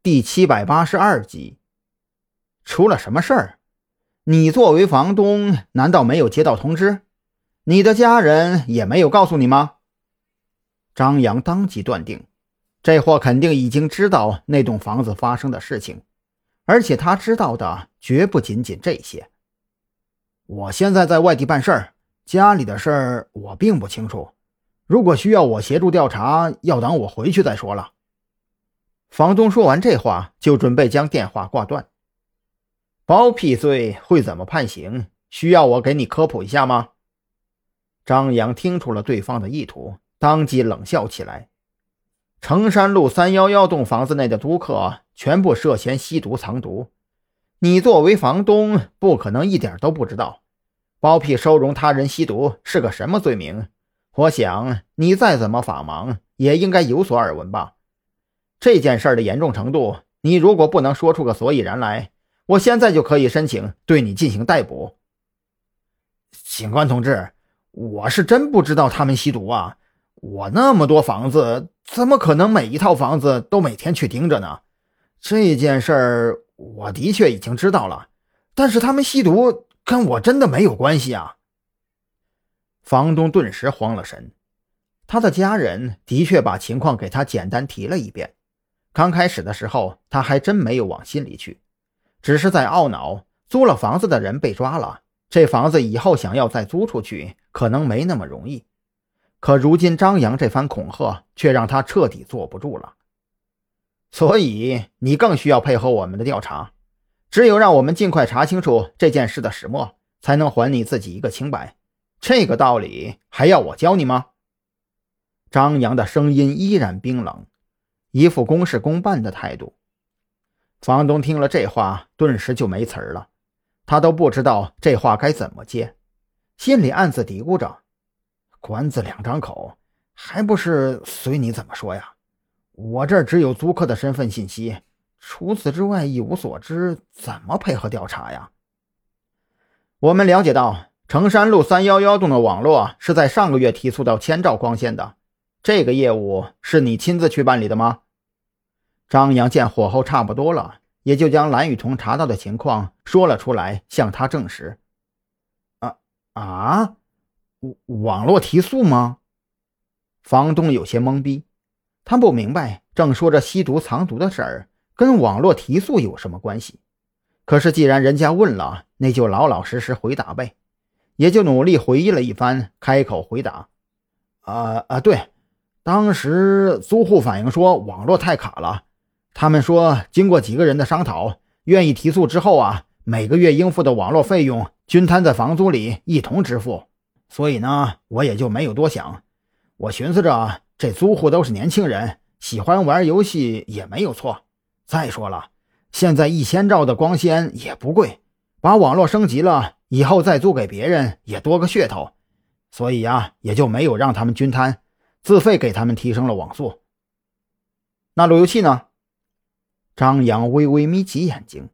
第七百八十二集，出了什么事儿？你作为房东，难道没有接到通知？你的家人也没有告诉你吗？张扬当即断定，这货肯定已经知道那栋房子发生的事情，而且他知道的绝不仅仅这些。我现在在外地办事儿，家里的事儿我并不清楚。如果需要我协助调查，要等我回去再说了。房东说完这话，就准备将电话挂断。包庇罪会怎么判刑？需要我给你科普一下吗？张扬听出了对方的意图，当即冷笑起来。城山路三幺幺栋房子内的租客全部涉嫌吸毒藏毒，你作为房东不可能一点都不知道，包庇收容他人吸毒是个什么罪名？我想你再怎么法盲，也应该有所耳闻吧。这件事的严重程度，你如果不能说出个所以然来，我现在就可以申请对你进行逮捕。警官同志，我是真不知道他们吸毒啊！我那么多房子，怎么可能每一套房子都每天去盯着呢？这件事儿我的确已经知道了，但是他们吸毒跟我真的没有关系啊！房东顿时慌了神，他的家人的确把情况给他简单提了一遍。刚开始的时候，他还真没有往心里去，只是在懊恼租了房子的人被抓了，这房子以后想要再租出去可能没那么容易。可如今张扬这番恐吓，却让他彻底坐不住了。所以你更需要配合我们的调查，只有让我们尽快查清楚这件事的始末，才能还你自己一个清白。这个道理还要我教你吗？张扬的声音依然冰冷。一副公事公办的态度，房东听了这话，顿时就没词儿了。他都不知道这话该怎么接，心里暗自嘀咕着：“官字两张口，还不是随你怎么说呀？我这只有租客的身份信息，除此之外一无所知，怎么配合调查呀？”我们了解到，城山路三幺幺栋的网络是在上个月提速到千兆光纤的。这个业务是你亲自去办理的吗？张扬见火候差不多了，也就将蓝雨桐查到的情况说了出来，向他证实。啊啊，网络提速吗？房东有些懵逼，他不明白，正说着吸毒藏毒的事儿，跟网络提速有什么关系？可是既然人家问了，那就老老实实回答呗，也就努力回忆了一番，开口回答：“啊啊，对。”当时租户反映说网络太卡了，他们说经过几个人的商讨，愿意提速之后啊，每个月应付的网络费用均摊在房租里一同支付。所以呢，我也就没有多想。我寻思着这租户都是年轻人，喜欢玩游戏也没有错。再说了，现在一千兆的光纤也不贵，把网络升级了以后再租给别人也多个噱头。所以呀，也就没有让他们均摊。自费给他们提升了网速。那路由器呢？张扬微微眯起眼睛。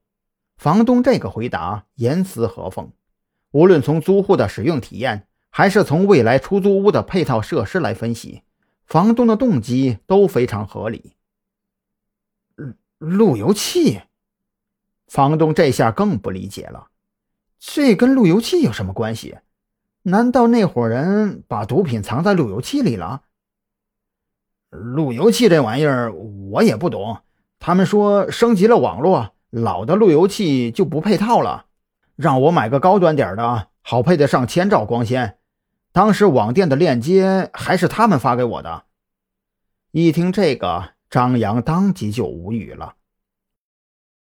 房东这个回答严丝合缝，无论从租户的使用体验，还是从未来出租屋的配套设施来分析，房东的动机都非常合理。路由器？房东这下更不理解了，这跟路由器有什么关系？难道那伙人把毒品藏在路由器里了？路由器这玩意儿我也不懂，他们说升级了网络，老的路由器就不配套了，让我买个高端点的，好配得上千兆光纤。当时网店的链接还是他们发给我的。一听这个，张扬当即就无语了。